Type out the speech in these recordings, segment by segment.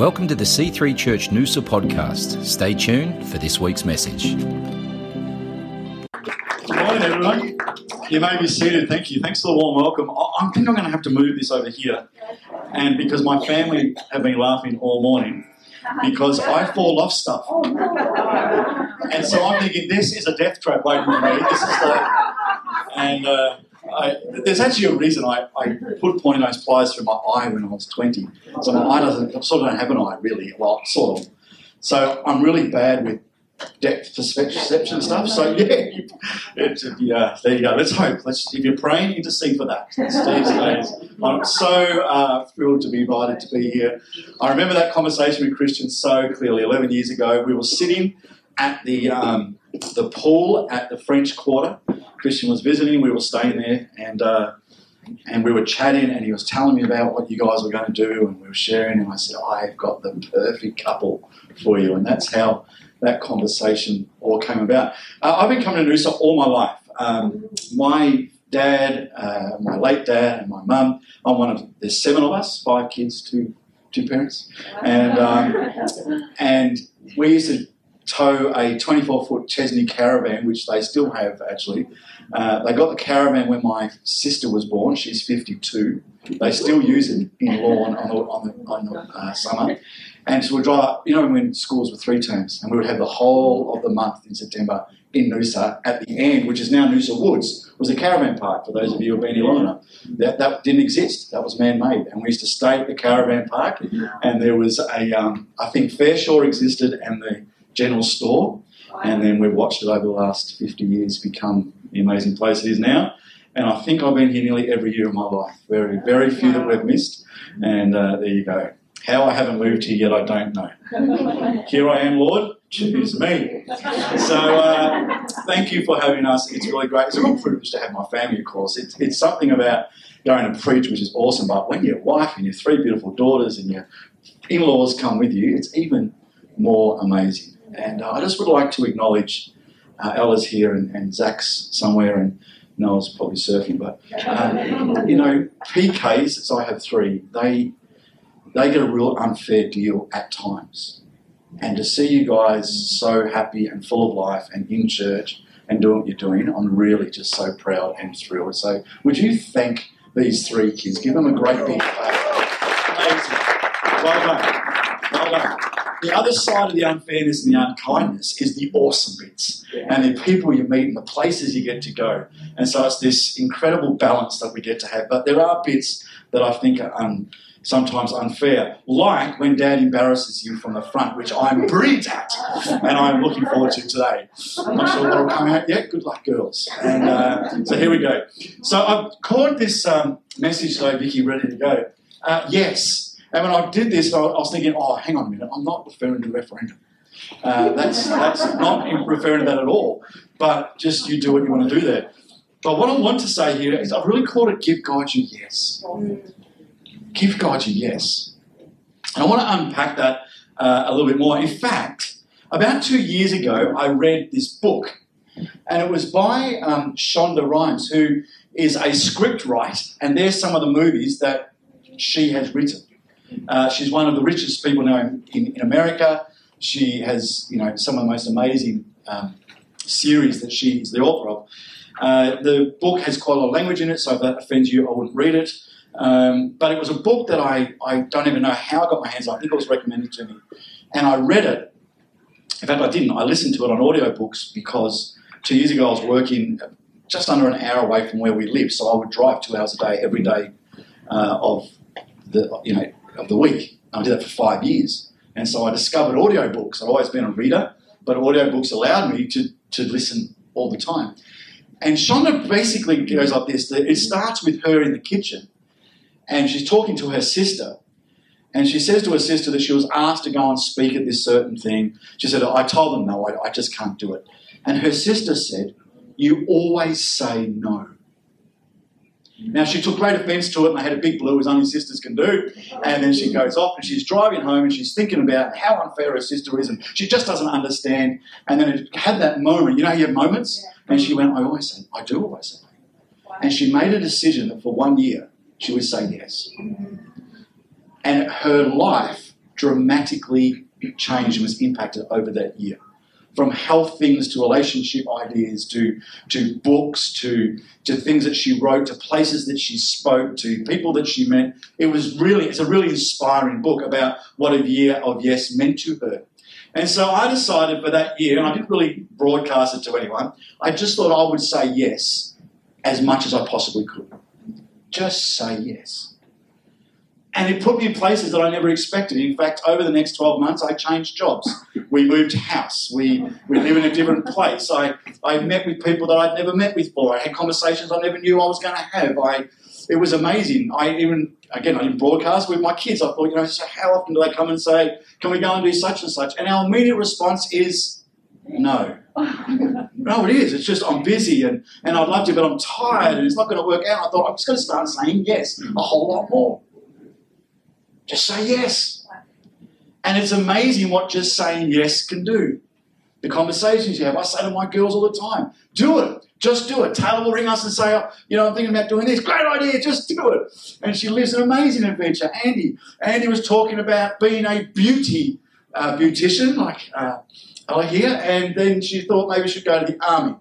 Welcome to the C3 Church Noosa podcast. Stay tuned for this week's message. Good morning, everyone. You may be seated. Thank you. Thanks for the warm welcome. I think I'm going to have to move this over here, and because my family have been laughing all morning, because I fall off stuff, and so I'm thinking this is a death trap waiting for me. This is the, and uh, I, there's actually a reason I, I put pointy nose pliers through my eye when I was 20. So my eye doesn't I sort of don't have an eye really. Well, sort of. So I'm really bad with depth perception stuff. So yeah, it, yeah, there you go. Let's hope. Let's if you're praying, intercede for that. I'm so uh, thrilled to be invited to be here. I remember that conversation with Christian so clearly. Eleven years ago, we were sitting at the um, the pool at the French Quarter. Christian was visiting. We were staying there, and uh, and we were chatting, and he was telling me about what you guys were going to do, and we were sharing. And I said, "I've got the perfect couple for you," and that's how that conversation all came about. Uh, I've been coming to Noosa all my life. Um, my dad, uh, my late dad, and my mum. I'm one of there's seven of us, five kids, two two parents, and um, and we used to tow a 24 foot Chesney caravan, which they still have actually. Uh, they got the caravan when my sister was born. She's 52. They still use it in Lorne on the, on the, on the uh, summer. And so we'd drive up, you know, when schools were three terms, and we would have the whole of the month in September in Noosa at the end, which is now Noosa Woods, was a caravan park for those of you who've been here long enough. That, that didn't exist. That was man-made. And we used to stay at the caravan park, and there was a, um, I think Fairshore existed and the general store, and then we've watched it over the last 50 years become the amazing place it is now. And I think I've been here nearly every year of my life. Very, very few that we've missed. And uh, there you go. How I haven't moved here yet, I don't know. Here I am, Lord. Choose me. So uh, thank you for having us. It's really great. It's a real privilege to have my family, of course. It's, it's something about going to preach, which is awesome. But when your wife and your three beautiful daughters and your in-laws come with you, it's even more amazing. And uh, I just would like to acknowledge uh, Ella's here and, and Zach's somewhere and Noah's probably surfing. But, um, you know, PKs, as I have three, they, they get a real unfair deal at times. And to see you guys so happy and full of life and in church and doing what you're doing, I'm really just so proud and thrilled. So, would you thank these three kids? Give them a great big clap. Amazing. Well done. Well done. The other side of the unfairness and the unkindness is the awesome bits and the people you meet and the places you get to go. And so it's this incredible balance that we get to have. But there are bits that I think are um, sometimes unfair, like when dad embarrasses you from the front, which I'm brilliant at and I'm looking forward to today. I'm not sure what will come out yet. Good luck, girls. And uh, so here we go. So I've called this um, message today, Vicky, ready to go. Uh, yes. And when I did this, I was thinking, oh, hang on a minute, I'm not referring to referendum. Uh, that's, that's not referring to that at all. But just you do what you want to do there. But what I want to say here is I've really called it Give God Your Yes. Give God Your Yes. And I want to unpack that uh, a little bit more. In fact, about two years ago, I read this book. And it was by um, Shonda Rhimes, who is a script writer. And there's some of the movies that she has written. Uh, she's one of the richest people now in, in, in, America. She has, you know, some of the most amazing um, series that she is the author of. Uh, the book has quite a lot of language in it, so if that offends you, I wouldn't read it. Um, but it was a book that I, I don't even know how I got my hands on. I think it was recommended to me. And I read it. In fact, I didn't. I listened to it on audiobooks because two years ago I was working just under an hour away from where we live, so I would drive two hours a day every day uh, of the, you know, of the week. I did that for five years. And so I discovered audiobooks. I've always been a reader, but audiobooks allowed me to, to listen all the time. And Shonda basically goes like this it starts with her in the kitchen, and she's talking to her sister. And she says to her sister that she was asked to go and speak at this certain thing. She said, I told them no, I, I just can't do it. And her sister said, You always say no. Now, she took great offence to it, and they had a big blue, as only sisters can do. And then she goes off, and she's driving home, and she's thinking about how unfair her sister is, and she just doesn't understand. And then it had that moment, you know, you have moments, and she went, I always say, I do always say. And she made a decision that for one year, she would say yes. And her life dramatically changed and was impacted over that year. From health things to relationship ideas to, to books to, to things that she wrote to places that she spoke to people that she met. It was really, it's a really inspiring book about what a year of yes meant to her. And so I decided for that year, and I didn't really broadcast it to anyone, I just thought I would say yes as much as I possibly could. Just say yes. And it put me in places that I never expected. In fact, over the next 12 months, I changed jobs. We moved house. We, we live in a different place. I, I met with people that I'd never met with before. I had conversations I never knew I was going to have. I, it was amazing. I even, again, I didn't broadcast with my kids. I thought, you know, so how often do they come and say, can we go and do such and such? And our immediate response is no. no, it is. It's just I'm busy and, and I'd love to, but I'm tired and it's not going to work out. I thought I'm just going to start saying yes a whole lot more. Just say yes. And it's amazing what just saying yes can do. The conversations you have, I say to my girls all the time, do it. Just do it. Taylor will ring us and say, oh, you know, I'm thinking about doing this. Great idea. Just do it. And she lives an amazing adventure. Andy. Andy was talking about being a beauty uh, beautician, like uh, I hear, and then she thought maybe she should go to the army.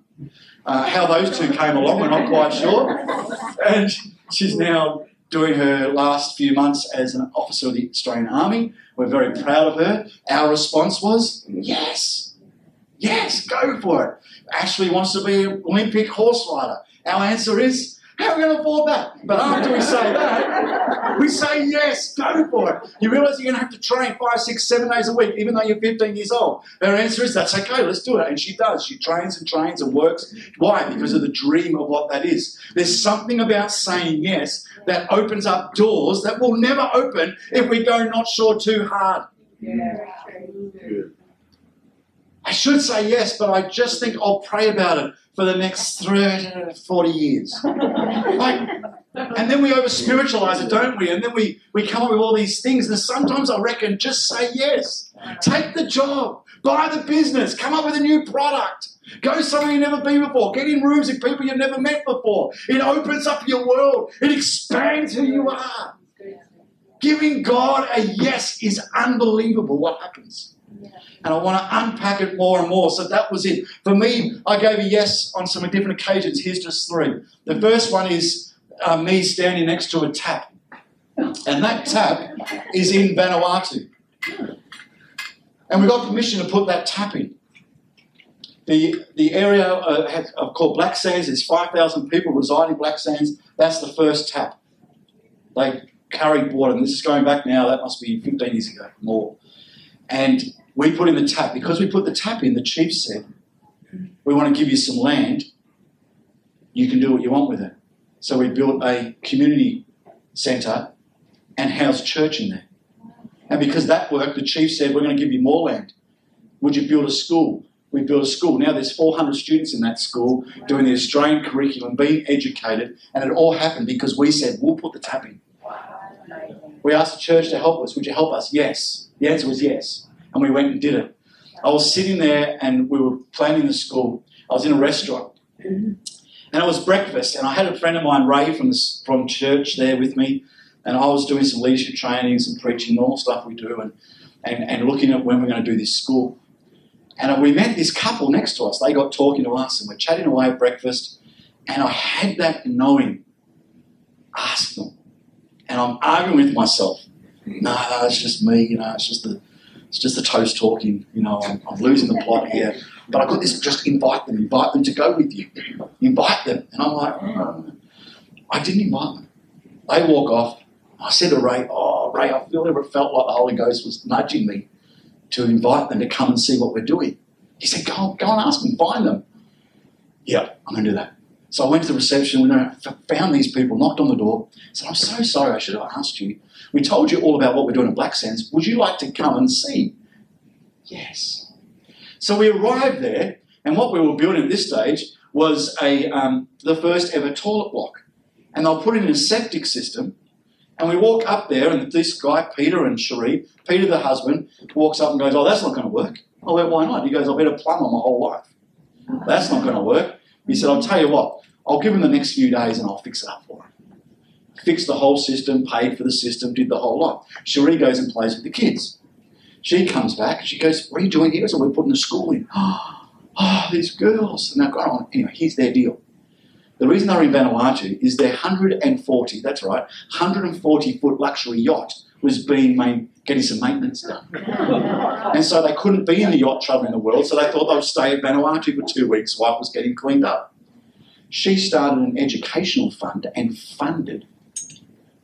Uh, how those two came along, we're not quite sure. And she's now doing her last few months as an officer of the Australian Army. We're very proud of her. Our response was yes, yes, go for it. Ashley wants to be an Olympic horse rider. Our answer is how are we going to afford that? But after we say that, we say yes, go for it. You realise you're going to have to train five, six, seven days a week, even though you're 15 years old. Her answer is that's okay, let's do it. And she does. She trains and trains and works. Why? Because of the dream of what that is. There's something about saying yes that opens up doors that will never open if we go not sure too hard. Yeah. I should say yes, but I just think I'll pray about it for the next 30, 40 years. like, and then we over spiritualize it, don't we? And then we, we come up with all these things. And sometimes I reckon just say yes. Take the job, buy the business, come up with a new product. Go somewhere you've never been before. Get in rooms with people you've never met before. It opens up your world. It expands who you are. Giving God a yes is unbelievable what happens. And I want to unpack it more and more. So that was it. For me, I gave a yes on some different occasions. Here's just three. The first one is uh, me standing next to a tap. And that tap is in Vanuatu. And we got permission to put that tap in. The, the area uh, uh, called Black Sands, there's 5,000 people reside in Black Sands. That's the first tap. They carried water, and this is going back now, that must be 15 years ago, more. And we put in the tap. Because we put the tap in, the chief said, We want to give you some land. You can do what you want with it. So we built a community centre and housed church in there. And because that worked, the chief said, We're going to give you more land. Would you build a school? We built a school. Now there's 400 students in that school doing the Australian curriculum, being educated, and it all happened because we said, We'll put the tap in. We asked the church to help us. Would you help us? Yes. The answer was yes. And we went and did it. I was sitting there and we were planning the school. I was in a restaurant. Mm-hmm. And it was breakfast, and I had a friend of mine, Ray, from, this, from church there with me, and I was doing some leadership training, some preaching, normal stuff we do, and, and, and looking at when we're going to do this school. And we met this couple next to us. They got talking to us, and we're chatting away at breakfast, and I had that knowing. Ask them. And I'm arguing with myself. No, no, it's just me, you know, it's just the it's just the toast talking. You know, I'm, I'm losing the plot here. But I've got this just invite them, invite them to go with you. Invite them. And I'm like, oh. I didn't invite them. They walk off. I said to Ray, Oh, Ray, I feel ever felt like the Holy Ghost was nudging me to invite them to come and see what we're doing. He said, Go, go and ask them, find them. Yeah, I'm going to do that. So I went to the reception, we found these people, knocked on the door, said, I'm so sorry, I should have asked you. We told you all about what we're doing at Black Sands. Would you like to come and see? Yes. So we arrived there, and what we were building at this stage was a um, the first ever toilet block. And they'll put in a septic system. And we walk up there, and this guy, Peter and Cherie, Peter the husband, walks up and goes, Oh, that's not going to work. I went, Why not? He goes, I've been a plumber my whole life. That's not going to work. He said, I'll tell you what, I'll give him the next few days and I'll fix it up for him fixed the whole system, paid for the system, did the whole lot. Cherie goes and plays with the kids. She comes back and she goes, What are you doing here? So we're putting the school in. Oh, these girls. And they've gone on. Anyway, here's their deal. The reason they're in Vanuatu is their 140, that's right, 140 foot luxury yacht was being main, getting some maintenance done. and so they couldn't be in the yacht traveling in the world, so they thought they'd stay at Vanuatu for two weeks while it was getting cleaned up. She started an educational fund and funded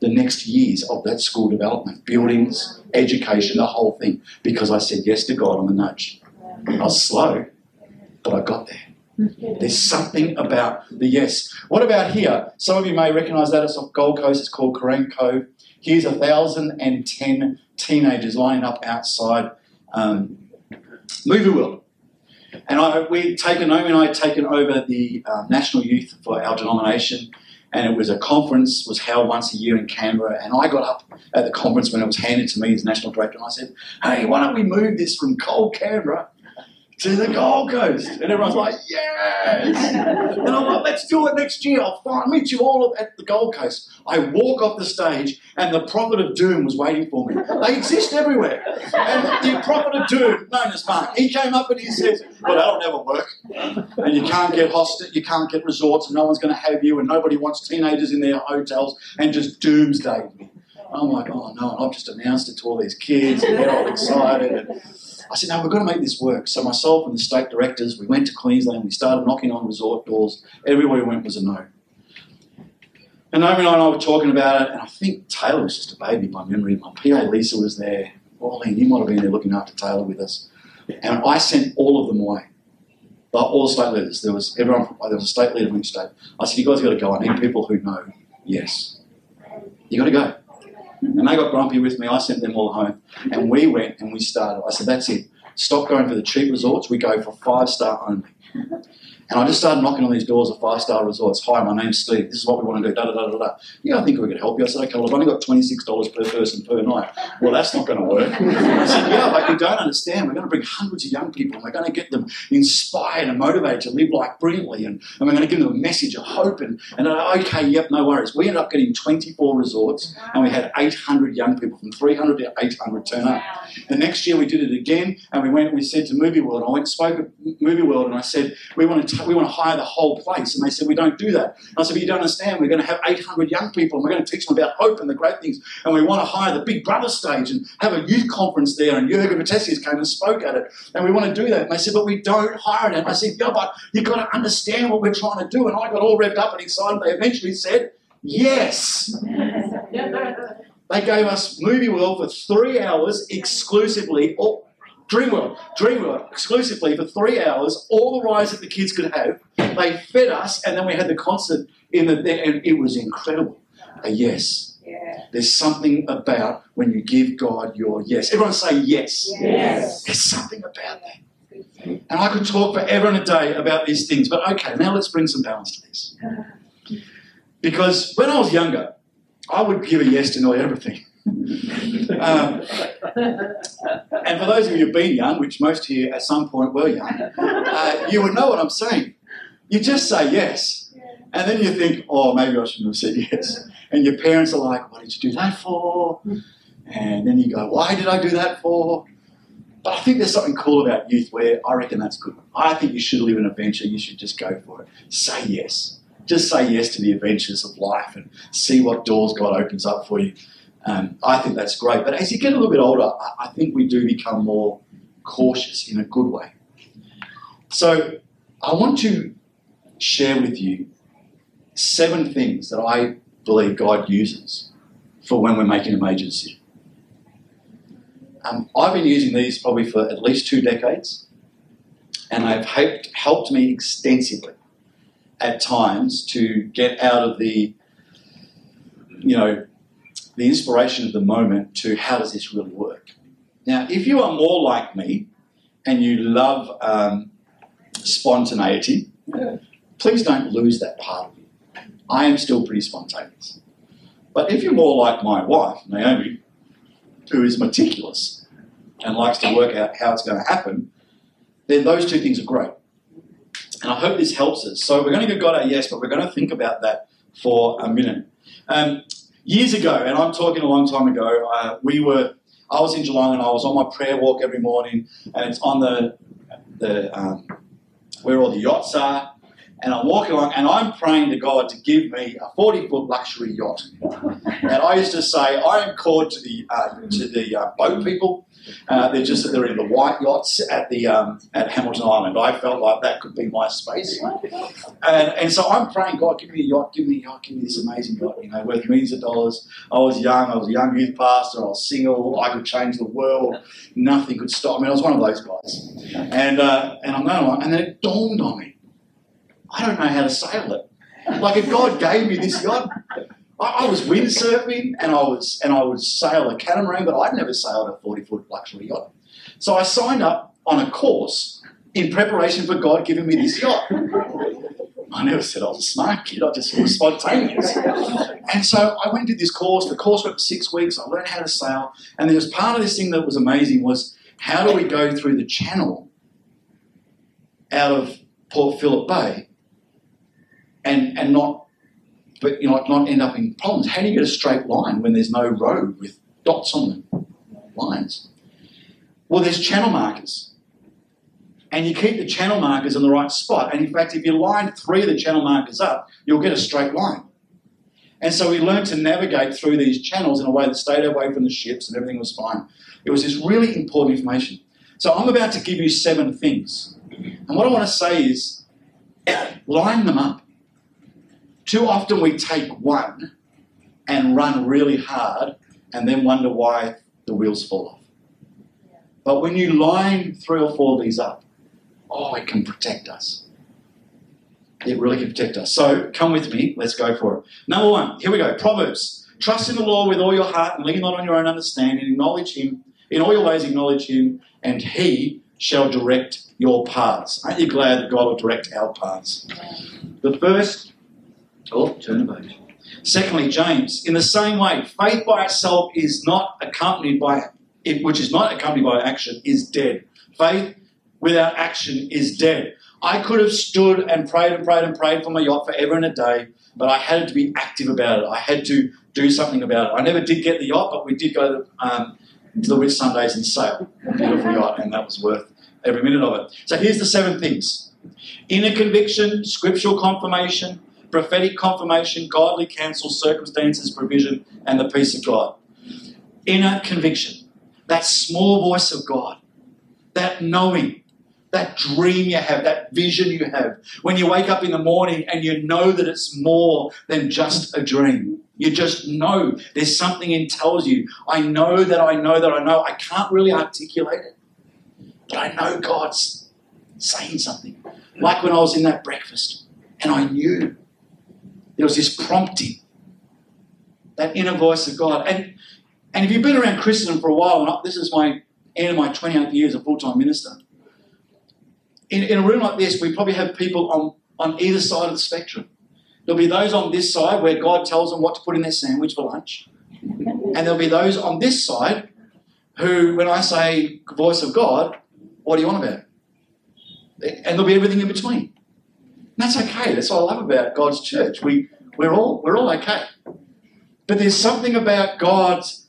the next years of that school development, buildings, education, the whole thing, because I said yes to God on the nudge. I was slow, but I got there. There's something about the yes. What about here? Some of you may recognise that it's off Gold Coast. It's called Couran Cove. Here's a thousand and ten teenagers lining up outside um, Movie World. And I, we taken Naomi and I had taken over the um, national youth for our denomination, and it was a conference was held once a year in Canberra. And I got up at the conference when it was handed to me as national director, and I said, "Hey, why don't we move this from cold Canberra to the Gold Coast. And everyone's like, yes! And I'm like, let's do it next year. I'll find, meet you all at the Gold Coast. I walk off the stage and the prophet of doom was waiting for me. They exist everywhere. And the prophet of doom, known as Mark, he came up and he says, well, that'll never work. And you can't get hostel, you can't get resorts and no one's going to have you and nobody wants teenagers in their hotels and just doomsday me. I'm like, oh no, I've just announced it to all these kids and they're all excited. And, I said, no, we've got to make this work. So myself and the state directors, we went to Queensland, we started knocking on resort doors. Everywhere we went was a no. And Naomi and I were talking about it, and I think Taylor was just a baby by memory. My PA Lisa was there. Pauline, you might have been there looking after Taylor with us. And I sent all of them away. All the state leaders. There was everyone. There was a state leader from each state. I said, "You guys got to go. I need people who know. Yes, you got to go." And they got grumpy with me. I sent them all home. And we went and we started. I said, that's it. Stop going for the cheap resorts. We go for five star only. And I just started knocking on these doors of five star resorts. Hi, my name's Steve. This is what we want to do. Da da da da da. Yeah, I think we could help you. I said, okay, well, I've only got $26 per person per night. Well, that's not going to work. I said, yeah, but you don't understand. We're going to bring hundreds of young people and we're going to get them inspired and motivated to live life brilliantly. And, and we're going to give them a message of hope. And, and okay, yep, no worries. We ended up getting 24 resorts and we had 800 young people from 300 to 800 turn up. The next year we did it again and we went, we said to Movie World, I went and spoke at Movie World and I said, we want to we want to hire the whole place. And they said, we don't do that. And I said, but you don't understand. We're going to have 800 young people and we're going to teach them about hope and the great things. And we want to hire the Big Brother stage and have a youth conference there. And Jurgen Matthesius came and spoke at it. And we want to do that. And they said, but we don't hire it. And I said, yeah, but you've got to understand what we're trying to do. And I got all revved up and excited. They eventually said, yes. They gave us Movie World for three hours exclusively, or Dreamworld, Dreamworld, exclusively for three hours, all the rides that the kids could have. They fed us, and then we had the concert in the, and it was incredible. A yes. Yeah. There's something about when you give God your yes. Everyone say yes. Yes. There's something about that. And I could talk forever and a day about these things, but okay, now let's bring some balance to this. Uh-huh. Because when I was younger, I would give a yes to nearly everything. Um, and for those of you who've been young, which most here at some point were young, uh, you would know what I'm saying. You just say yes. And then you think, oh, maybe I shouldn't have said yes. And your parents are like, what did you do that for? And then you go, why did I do that for? But I think there's something cool about youth where I reckon that's good. I think you should live an adventure. You should just go for it. Say yes. Just say yes to the adventures of life and see what doors God opens up for you. Um, I think that's great. But as you get a little bit older, I think we do become more cautious in a good way. So I want to share with you seven things that I believe God uses for when we're making a major decision. Um, I've been using these probably for at least two decades, and they've helped, helped me extensively at times to get out of the, you know, the inspiration of the moment to how does this really work. Now, if you are more like me and you love um, spontaneity, please don't lose that part of you. I am still pretty spontaneous. But if you're more like my wife, Naomi, who is meticulous and likes to work out how it's going to happen, then those two things are great. And I hope this helps us. So we're going to give God a yes, but we're going to think about that for a minute. Um, years ago, and I'm talking a long time ago, uh, we were I was in Geelong and I was on my prayer walk every morning, and it's on the the um, where all the yachts are. And I'm walking along and I'm praying to God to give me a 40 foot luxury yacht. And I used to say, I am called to the, uh, to the uh, boat people. Uh, they're just that they're in the white yachts at the um, at Hamilton Island. I felt like that could be my space, and, and so I'm praying, God, give me a yacht, give me a yacht, give me this amazing yacht, you know, worth millions of dollars. I was young, I was a young youth pastor, I was single, I could change the world, nothing could stop me. I was one of those guys, and uh, and I'm going and then it dawned on me, I don't know how to sail it. Like if God gave me this yacht, I, I was windsurfing and I was and I would sail a catamaran, but I'd never sailed a 40 foot luxury yacht. So I signed up on a course in preparation for God giving me this yacht. I never said I was a smart kid, I just was spontaneous. And so I went did this course. The course went for six weeks. I learned how to sail. And there was part of this thing that was amazing was how do we go through the channel out of Port Phillip Bay and, and not but you know, not end up in problems. How do you get a straight line when there's no road with dots on them, lines? Well, there's channel markers. And you keep the channel markers in the right spot. And in fact, if you line three of the channel markers up, you'll get a straight line. And so we learned to navigate through these channels in a way that stayed away from the ships and everything was fine. It was this really important information. So I'm about to give you seven things. And what I want to say is line them up. Too often we take one and run really hard and then wonder why the wheels fall off. But when you line three or four of these up, oh, it can protect us. It really can protect us. So come with me, let's go for it. Number one, here we go Proverbs. Trust in the Lord with all your heart and lean not on your own understanding. Acknowledge Him. In all your ways, acknowledge Him, and He shall direct your paths. Aren't you glad that God will direct our paths? The first Oh, turn the page. Secondly, James, in the same way, faith by itself is not accompanied by, which is not accompanied by action, is dead. Faith without action is dead. I could have stood and prayed and prayed and prayed for my yacht forever and a day, but I had to be active about it. I had to do something about it. I never did get the yacht, but we did go to, um, to the Whitsundays and sail a beautiful yacht, and that was worth every minute of it. So here's the seven things inner conviction, scriptural confirmation, prophetic confirmation, godly counsel, circumstances, provision, and the peace of God. Inner conviction, that small voice of God, that knowing, that dream you have, that vision you have. When you wake up in the morning and you know that it's more than just a dream. You just know there's something in tells you. I know that I know that I know. I can't really articulate it, but I know God's saying something. Like when I was in that breakfast and I knew there was this prompting, that inner voice of God. And, and if you've been around Christendom for a while, and this is my end of my 28 years as a full time minister, in, in a room like this, we probably have people on, on either side of the spectrum. There'll be those on this side where God tells them what to put in their sandwich for lunch. And there'll be those on this side who, when I say voice of God, what do you want about? It? And there'll be everything in between. That's okay. That's what I love about God's church. We, we're, all, we're all okay. But there's something about God's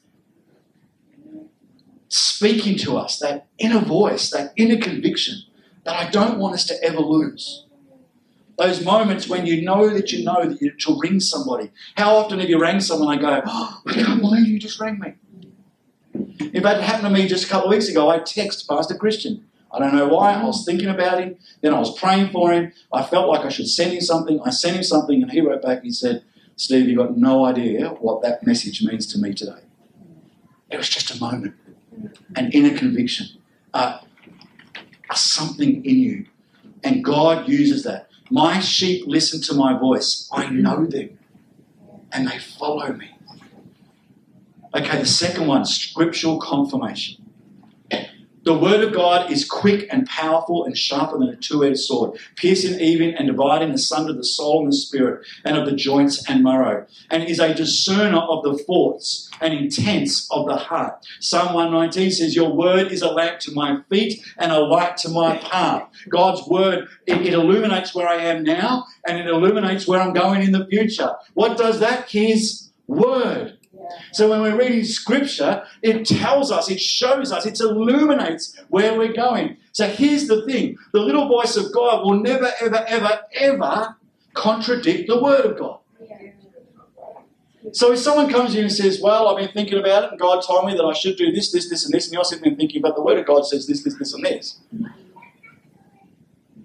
speaking to us, that inner voice, that inner conviction, that I don't want us to ever lose. Those moments when you know that you know that you to ring somebody. How often have you rang someone and go, oh, I can't believe you just rang me. In fact, it happened to me just a couple of weeks ago. I text Pastor Christian I don't know why. I was thinking about him. Then I was praying for him. I felt like I should send him something. I sent him something, and he wrote back. He said, Steve, you've got no idea what that message means to me today. It was just a moment, an inner conviction, uh, something in you. And God uses that. My sheep listen to my voice. I know them, and they follow me. Okay, the second one scriptural confirmation. The word of God is quick and powerful and sharper than a two edged sword, piercing even and dividing asunder the soul and the spirit and of the joints and marrow, and is a discerner of the thoughts and intents of the heart. Psalm 119 says, Your word is a lamp to my feet and a light to my path. God's word, it, it illuminates where I am now and it illuminates where I'm going in the future. What does that? His word. So when we're reading scripture, it tells us, it shows us, it illuminates where we're going. So here's the thing the little voice of God will never, ever, ever, ever contradict the word of God. So if someone comes to you and says, Well, I've been thinking about it, and God told me that I should do this, this, this, and this, and you're sitting there thinking, But the Word of God says this, this, this, and this.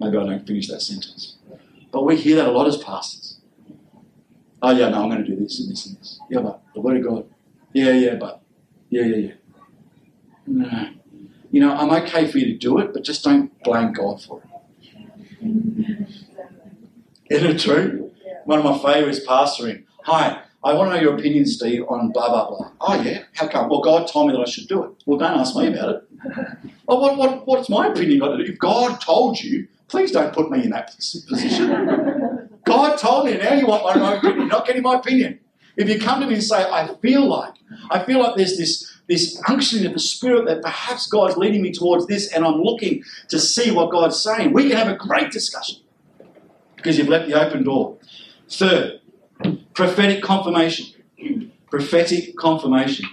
Maybe I don't finish that sentence. But we hear that a lot as pastors. Oh, yeah, no, I'm going to do this and this and this. Yeah, but the Word of God. Yeah, yeah, but. Yeah, yeah, yeah. No. You know, I'm okay for you to do it, but just don't blame God for it. Isn't it true? One of my favourites pastoring. Hi, I want to know your opinion, Steve, on blah, blah, blah. Oh, yeah? How come? Well, God told me that I should do it. Well, don't ask me about it. Oh, what, what, what's my opinion got to do? If God told you, please don't put me in that position. God told me, now you want my opinion. not getting my opinion. If you come to me and say, I feel like, I feel like there's this, this unctioning of the Spirit that perhaps God's leading me towards this, and I'm looking to see what God's saying, we can have a great discussion because you've left the open door. Third, Prophetic confirmation. Prophetic confirmation.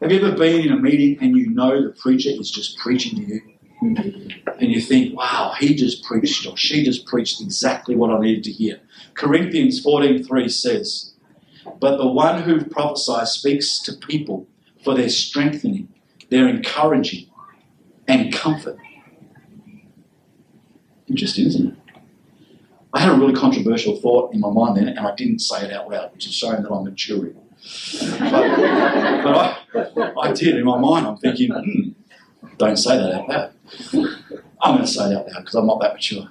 Have you ever been in a meeting and you know the preacher is just preaching to you? And you think, wow, he just preached or she just preached exactly what I needed to hear. Corinthians 14.3 says, But the one who prophesies speaks to people for their strengthening, their encouraging, and comfort. Interesting, isn't it? I had a really controversial thought in my mind then, and I didn't say it out loud, which is showing that I'm maturing. But, but I, I did in my mind. I'm thinking, hmm, don't say that out loud. I'm going to say it out loud because I'm not that mature.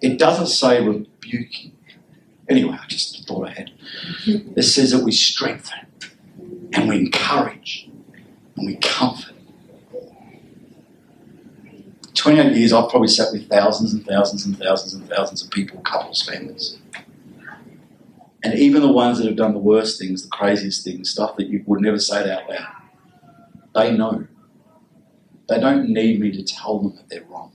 It doesn't say rebuking. Anyway, I just thought I had. It says that we strengthen and we encourage and we comfort 28 years, I've probably sat with thousands and thousands and thousands and thousands of people, couples, families. And even the ones that have done the worst things, the craziest things, stuff that you would never say it out loud, they know. They don't need me to tell them that they're wrong.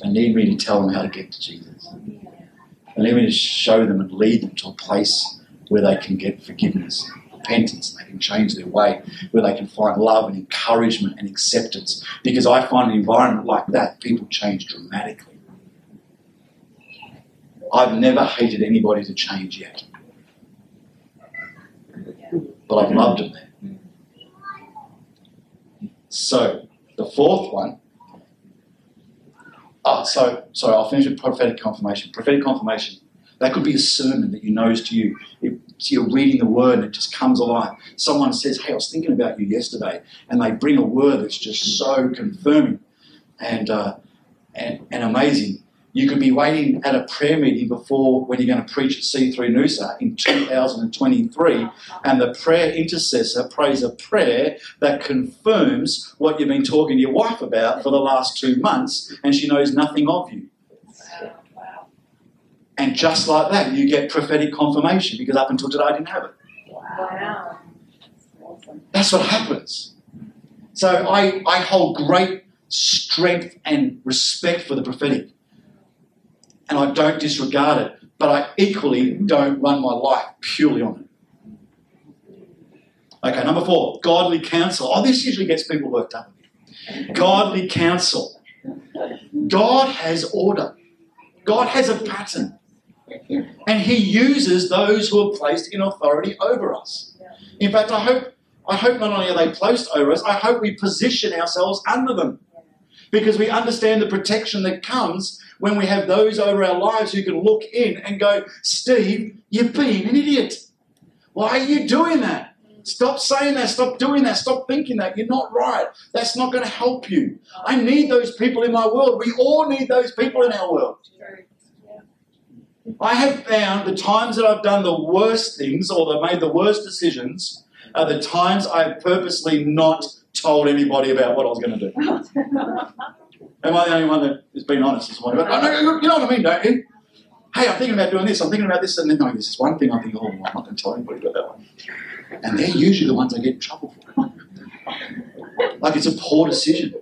They need me to tell them how to get to Jesus. They need me to show them and lead them to a place where they can get forgiveness repentance and they can change their way, where they can find love and encouragement and acceptance. Because I find an environment like that, people change dramatically. I've never hated anybody to change yet. But I've loved them there. So, the fourth one. Oh, so, sorry, I'll finish with prophetic confirmation. Prophetic confirmation that could be a sermon that you knows to you. It, you're reading the word and it just comes alive. Someone says, Hey, I was thinking about you yesterday, and they bring a word that's just so confirming and, uh, and, and amazing. You could be waiting at a prayer meeting before when you're going to preach at C3 Noosa in 2023, and the prayer intercessor prays a prayer that confirms what you've been talking to your wife about for the last two months, and she knows nothing of you. And just like that, you get prophetic confirmation because up until today I didn't have it. Wow. That's what happens. So I, I hold great strength and respect for the prophetic. And I don't disregard it, but I equally don't run my life purely on it. Okay, number four, godly counsel. Oh, this usually gets people worked up. Godly counsel. God has order. God has a pattern. And he uses those who are placed in authority over us. In fact, I hope, I hope not only are they placed over us, I hope we position ourselves under them. Because we understand the protection that comes when we have those over our lives who can look in and go, Steve, you're being an idiot. Why are you doing that? Stop saying that. Stop doing that. Stop thinking that. You're not right. That's not going to help you. I need those people in my world. We all need those people in our world. I have found the times that I've done the worst things or that made the worst decisions are the times I've purposely not told anybody about what I was going to do. Am I the only one that has been honest this morning? But, uh, you know what I mean, don't you? Hey, I'm thinking about doing this, I'm thinking about this, and then no, this is one thing I think, oh, I'm not going to tell anybody about that one. And they're usually the ones I get in trouble for. Like it's a poor decision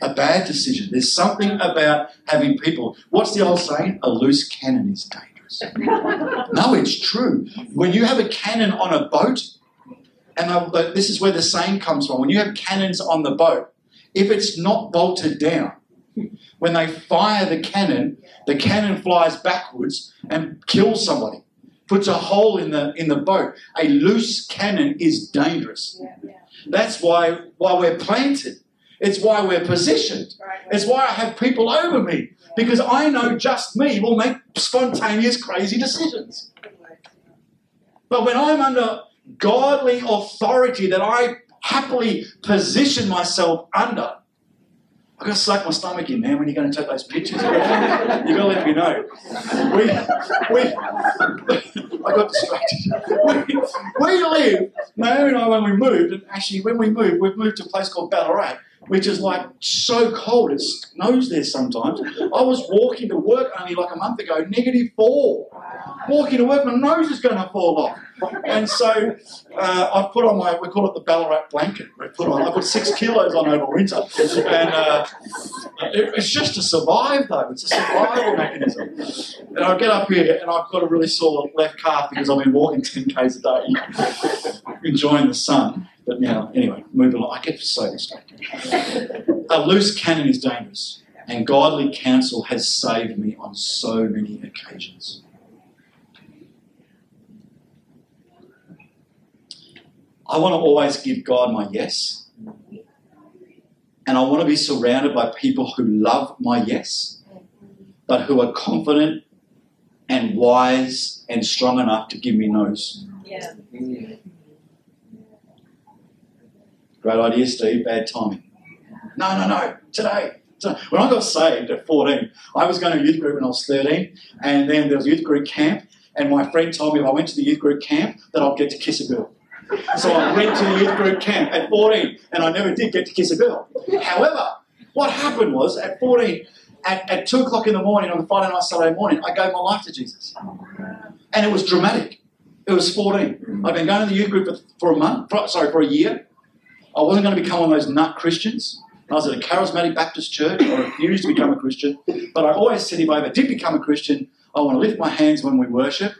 a bad decision. There's something about having people. What's the old saying? A loose cannon is dangerous. No, it's true. When you have a cannon on a boat, and uh, the, this is where the saying comes from when you have cannons on the boat, if it's not bolted down, when they fire the cannon, the cannon flies backwards and kills somebody, puts a hole in the in the boat. A loose cannon is dangerous. That's why why we're planted. It's why we're positioned. It's why I have people over me because I know just me will make spontaneous, crazy decisions. But when I'm under godly authority that I happily position myself under, I've got to suck my stomach in, man, when you're going to take those pictures. You've got to let me know. We, we, I got distracted. We, we live, Naomi and I, when we moved, and actually when we moved, we've moved to a place called Ballarat, which is like so cold, it snows there sometimes. I was walking to work only like a month ago, negative four. Walking to work, my nose is going to fall off. And so uh, I've put on my, we call it the Ballarat blanket. We put on, I put six kilos on over winter. And uh, it, it's just to survive, though. It's a survival mechanism. And I get up here and I've got a really sore left calf because I've been walking 10 k's a day, enjoying the sun. But now, anyway, moving on. I get so distracted. A loose cannon is dangerous, and godly counsel has saved me on so many occasions. I want to always give God my yes. And I want to be surrounded by people who love my yes, but who are confident and wise and strong enough to give me no's. Yeah. Great idea, Steve. Bad timing. No, no, no. Today. When I got saved at 14, I was going to youth group when I was 13, and then there was youth group camp, and my friend told me if I went to the youth group camp that I'd get to kiss a girl. So I went to the youth group camp at 14, and I never did get to kiss a girl. However, what happened was at 14, at, at 2 o'clock in the morning on the Friday night, Saturday morning, I gave my life to Jesus. And it was dramatic. It was 14. I've been going to the youth group for, for a month, for, sorry, for a year. I wasn't going to become one of those nut Christians. I was at a charismatic Baptist church. I refused to become a Christian. But I always said if I ever did become a Christian, I want to lift my hands when we worship.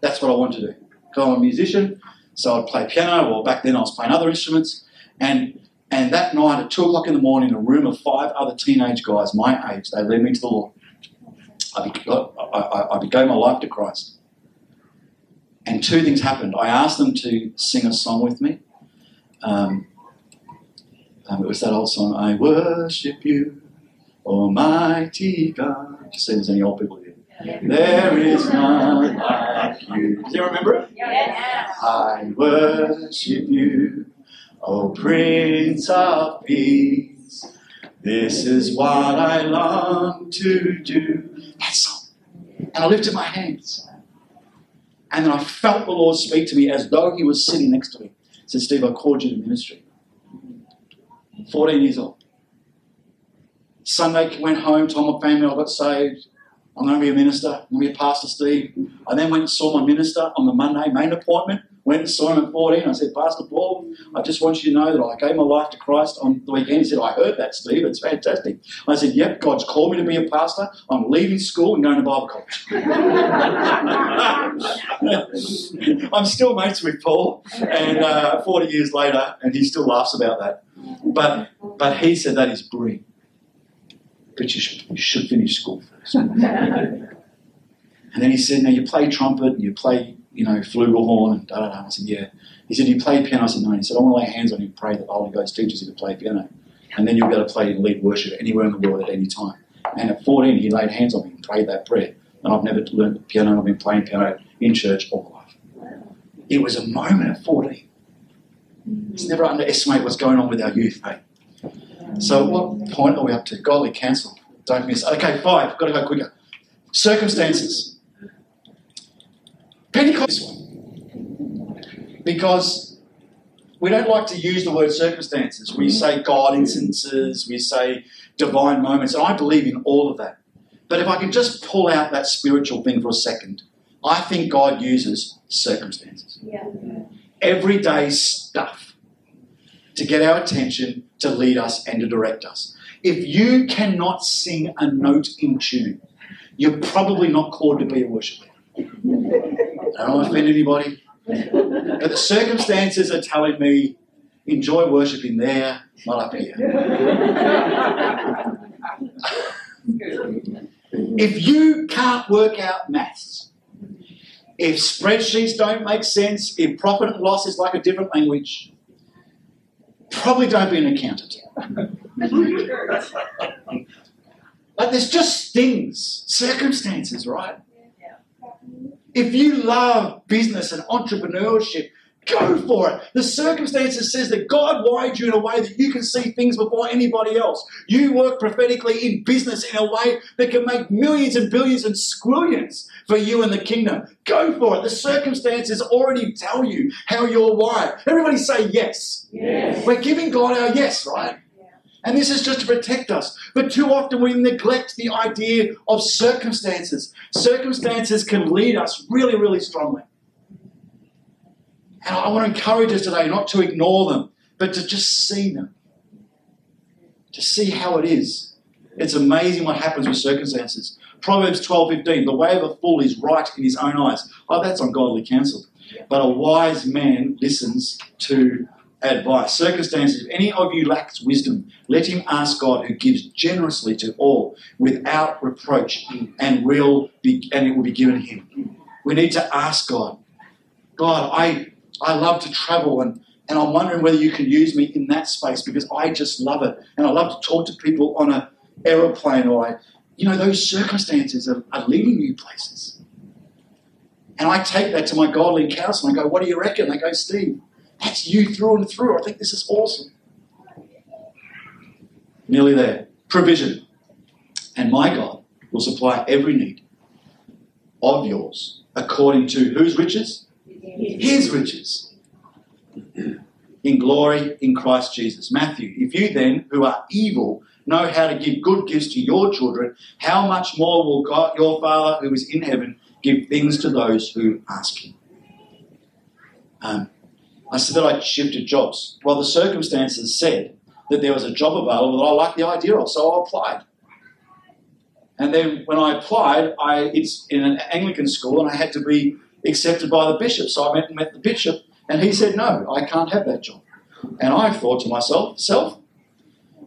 That's what I want to do. Because I'm a musician, so I'd play piano, or back then I was playing other instruments. And and that night at two o'clock in the morning, in a room of five other teenage guys my age, they led me to the Lord. I, I, I gave my life to Christ. And two things happened. I asked them to sing a song with me. Um, um, it was that old song, I worship you, Almighty God. Just see there's any old people here. Yeah. There is none like you. Do you remember it? Yes. I worship you, O Prince of Peace. This is what I long to do. That song. And I lifted my hands. And then I felt the Lord speak to me as though He was sitting next to me said, Steve, I called you to ministry. 14 years old. Sunday went home, told my family I got saved. I'm going to be a minister. I'm going to be a pastor, Steve. I then went and saw my minister on the Monday, main appointment. Went and saw him at 14. I said, Pastor Paul, I just want you to know that I gave my life to Christ on the weekend. He said, I heard that, Steve. It's fantastic. I said, Yep, God's called me to be a pastor. I'm leaving school and going to Bible college. I'm still mates with Paul, and uh, 40 years later, and he still laughs about that. But, but he said, That is brilliant. But you should, you should finish school first. and then he said, Now you play trumpet and you play you know, flugelhorn and da da da. I said, yeah. He said, you play piano? I said, no. He said, I want to lay hands on you and pray that the Holy Ghost teaches you to play piano. And then you'll be able to play and lead worship anywhere in the world at any time. And at 14, he laid hands on me and prayed that prayer. And I've never learned piano. I've been playing piano in church all my life. It was a moment at 14. Let's never underestimate what's going on with our youth, hey? So what point are we up to? Godly counsel. Don't miss. Okay, five. Got to go quicker. Circumstances. Pentecost because we don't like to use the word circumstances. We say God instances, we say divine moments, and I believe in all of that. But if I can just pull out that spiritual thing for a second, I think God uses circumstances. Yeah. Everyday stuff to get our attention, to lead us, and to direct us. If you cannot sing a note in tune, you're probably not called to be a worshiper. I don't want to offend anybody. But the circumstances are telling me enjoy worshiping there, not up here. if you can't work out maths, if spreadsheets don't make sense, if profit and loss is like a different language, probably don't be an accountant. But there's just things, circumstances, right? If you love business and entrepreneurship, go for it. The circumstances says that God wired you in a way that you can see things before anybody else. You work prophetically in business in a way that can make millions and billions and squillions for you and the kingdom. Go for it. The circumstances already tell you how you're wired. Everybody say yes. Yes. We're giving God our yes, right? And this is just to protect us. But too often we neglect the idea of circumstances. Circumstances can lead us really, really strongly. And I want to encourage us today not to ignore them, but to just see them. To see how it is. It's amazing what happens with circumstances. Proverbs 12 15, the way of a fool is right in his own eyes. Oh, that's ungodly counsel. But a wise man listens to advice. Circumstances, if any of you lacks wisdom, let him ask God who gives generously to all without reproach and will be and it will be given him. We need to ask God. God, I I love to travel and and I'm wondering whether you can use me in that space because I just love it. And I love to talk to people on a aeroplane or I you know, those circumstances are, are leading you places. And I take that to my godly counsel and I go, What do you reckon? They go, Steve, that's you through and through. I think this is awesome. Nearly there. Provision. And my God will supply every need of yours according to whose riches? His riches. In glory in Christ Jesus. Matthew, if you then, who are evil, know how to give good gifts to your children, how much more will God, your Father who is in heaven, give things to those who ask Him? Um, I said that I shifted jobs. Well, the circumstances said that there was a job available that I liked the idea of, so I applied. And then when I applied, I, it's in an Anglican school and I had to be accepted by the bishop. So I met, and met the bishop and he said, No, I can't have that job. And I thought to myself, Self,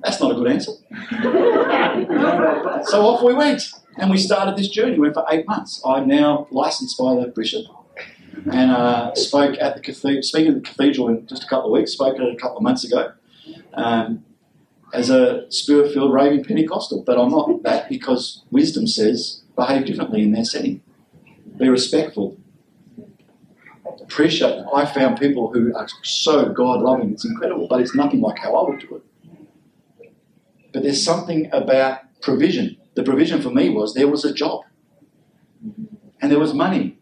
that's not a good answer. so off we went and we started this journey. We went for eight months. I'm now licensed by the bishop and uh, spoke at the cathedral, speaking at the cathedral in just a couple of weeks, spoke at it a couple of months ago. Um, as a spirit filled raving Pentecostal, but I'm not that because wisdom says behave differently in their setting. Be respectful. Appreciate. I found people who are so God loving, it's incredible, but it's nothing like how I would do it. But there's something about provision. The provision for me was there was a job, and there was money,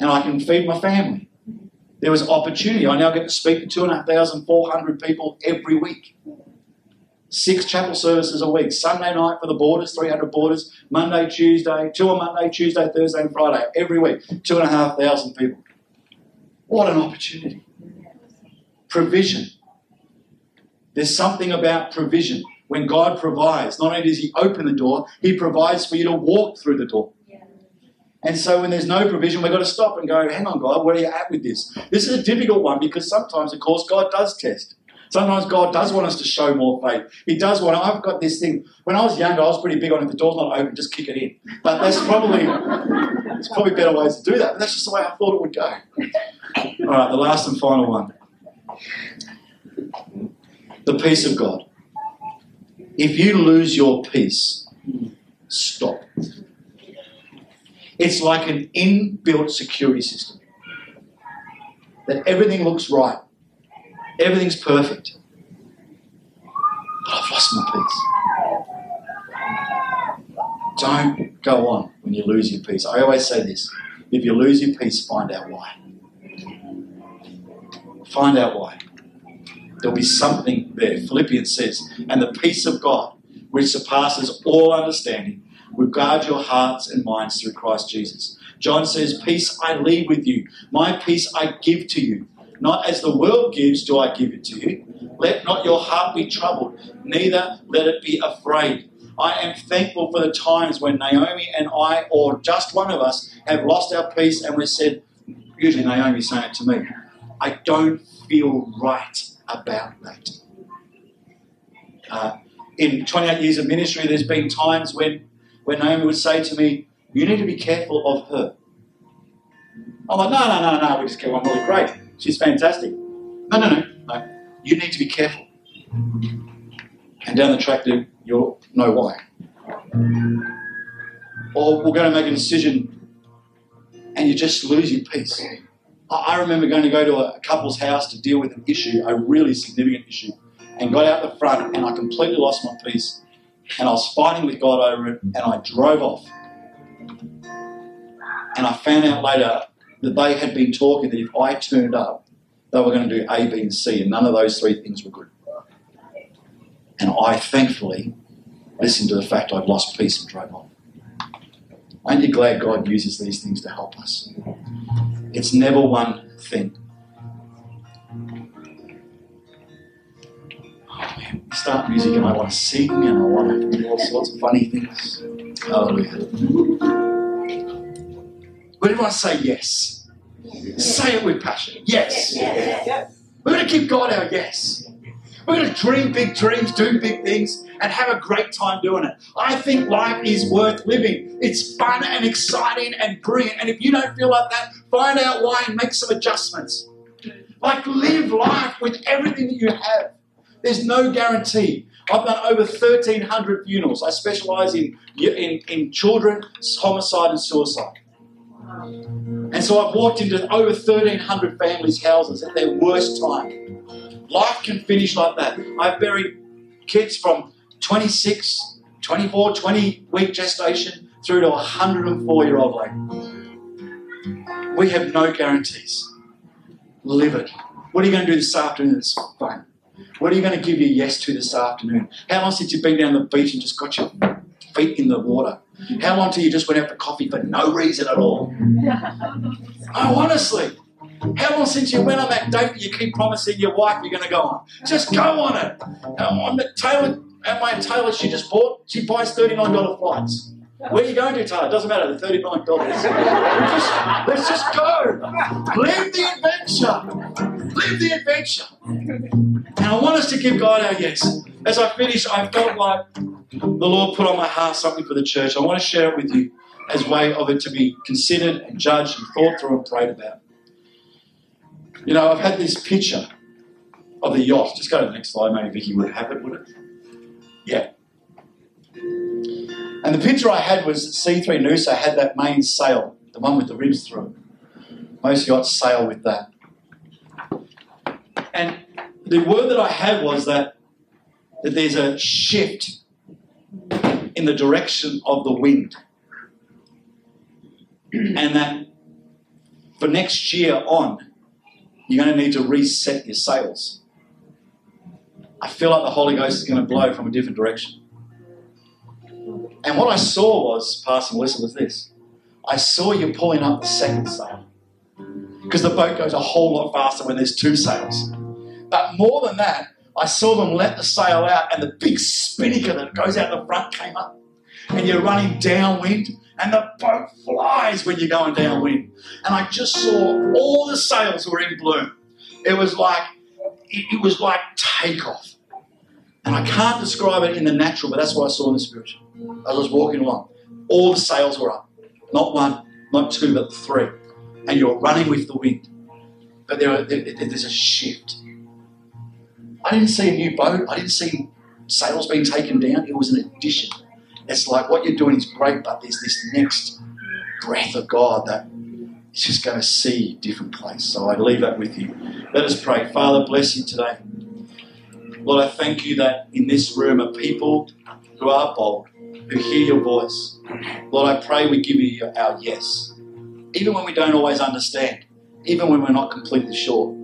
and I can feed my family. There was opportunity. I now get to speak to 2,400 people every week six chapel services a week. Sunday night for the boarders, 300 boarders. Monday, Tuesday, two on Monday, Tuesday, Thursday, and Friday, every week. Two and a half thousand people. What an opportunity. Provision. There's something about provision. When God provides, not only does He open the door, He provides for you to walk through the door. And so when there's no provision, we've got to stop and go, hang on, God, where are you at with this? This is a difficult one because sometimes, of course, God does test. Sometimes God does want us to show more faith. He does want. I've got this thing. When I was younger, I was pretty big on if the door's not open, just kick it in. But that's probably there's probably better ways to do that. But that's just the way I thought it would go. All right, the last and final one. The peace of God. If you lose your peace, stop. It's like an inbuilt security system. That everything looks right Everything's perfect. But I've lost my peace. Don't go on when you lose your peace. I always say this if you lose your peace, find out why. Find out why. There'll be something there. Philippians says, and the peace of God, which surpasses all understanding, will guard your hearts and minds through Christ Jesus. John says, Peace I leave with you, my peace I give to you. Not as the world gives, do I give it to you. Let not your heart be troubled, neither let it be afraid. I am thankful for the times when Naomi and I, or just one of us, have lost our peace and we said, usually Naomi saying it to me, I don't feel right about that. Uh, in 28 years of ministry, there's been times when, when Naomi would say to me, You need to be careful of her. I'm like, No, no, no, no, we just get on really great. She's fantastic. No, no, no, no. You need to be careful. And down the track, you'll know why. Or we're going to make a decision and you just lose your peace. I remember going to go to a couple's house to deal with an issue, a really significant issue, and got out the front and I completely lost my peace. And I was fighting with God over it and I drove off. And I found out later that they had been talking that if I turned up, they were going to do A, B, and C, and none of those three things were good. And I thankfully listened to the fact I'd lost peace and drove off. Aren't you glad God uses these things to help us? It's never one thing. Start music and I want to sing and I want to do all sorts of funny things. Hallelujah. Would everyone say yes? Say it with passion. Yes. yes. We're going to give God our yes. We're going to dream big dreams, do big things, and have a great time doing it. I think life is worth living. It's fun and exciting and brilliant. And if you don't feel like that, find out why and make some adjustments. Like live life with everything that you have. There's no guarantee. I've done over 1,300 funerals. I specialise in, in, in children, homicide, and suicide. And so I've walked into over 1,300 families' houses at their worst time. Life can finish like that. I've buried kids from 26, 24, 20 week gestation through to a 104 year old lady. We have no guarantees. Live it. What are you going to do this afternoon that's fun? What are you going to give your yes to this afternoon? How long since you've been down the beach and just got your feet in the water? How long till you just went out for coffee for no reason at all? oh, honestly. How long since you went on that date that you keep promising your wife you're going to go on? Just go on it. On the Taylor, at my Taylor, she just bought, she buys $39 flights. Where are you going to, Taylor? Doesn't matter, the $39. just, let's just go. Live the adventure. Live the adventure. And I want us to give God our yes. As I finish, I felt like the Lord put on my heart something for the church. I want to share it with you as way of it to be considered and judged and thought through and prayed about. You know, I've had this picture of the yacht. Just go to the next slide, maybe Vicky would have it, would it? Yeah. And the picture I had was C3 Noosa had that main sail, the one with the ribs through it. Most yachts sail with that. And the word that I had was that, that there's a shift in the direction of the wind. And that for next year on, you're going to need to reset your sails. I feel like the Holy Ghost is going to blow from a different direction. And what I saw was, Pastor Melissa, was this. I saw you pulling up the second sail. Because the boat goes a whole lot faster when there's two sails. But more than that, I saw them let the sail out and the big spinnaker that goes out the front came up. And you're running downwind and the boat flies when you're going downwind. And I just saw all the sails were in bloom. It was like it, was like takeoff. And I can't describe it in the natural, but that's what I saw in the spiritual. I was walking along, all the sails were up. Not one, not two, but three. And you're running with the wind. But there, there, there's a shift. I didn't see a new boat. I didn't see sails being taken down. It was an addition. It's like what you're doing is great, but there's this next breath of God that is just going to see a different place. So I leave that with you. Let us pray. Father, bless you today. Lord, I thank you that in this room are people who are bold, who hear your voice. Lord, I pray we give you our yes, even when we don't always understand, even when we're not completely sure.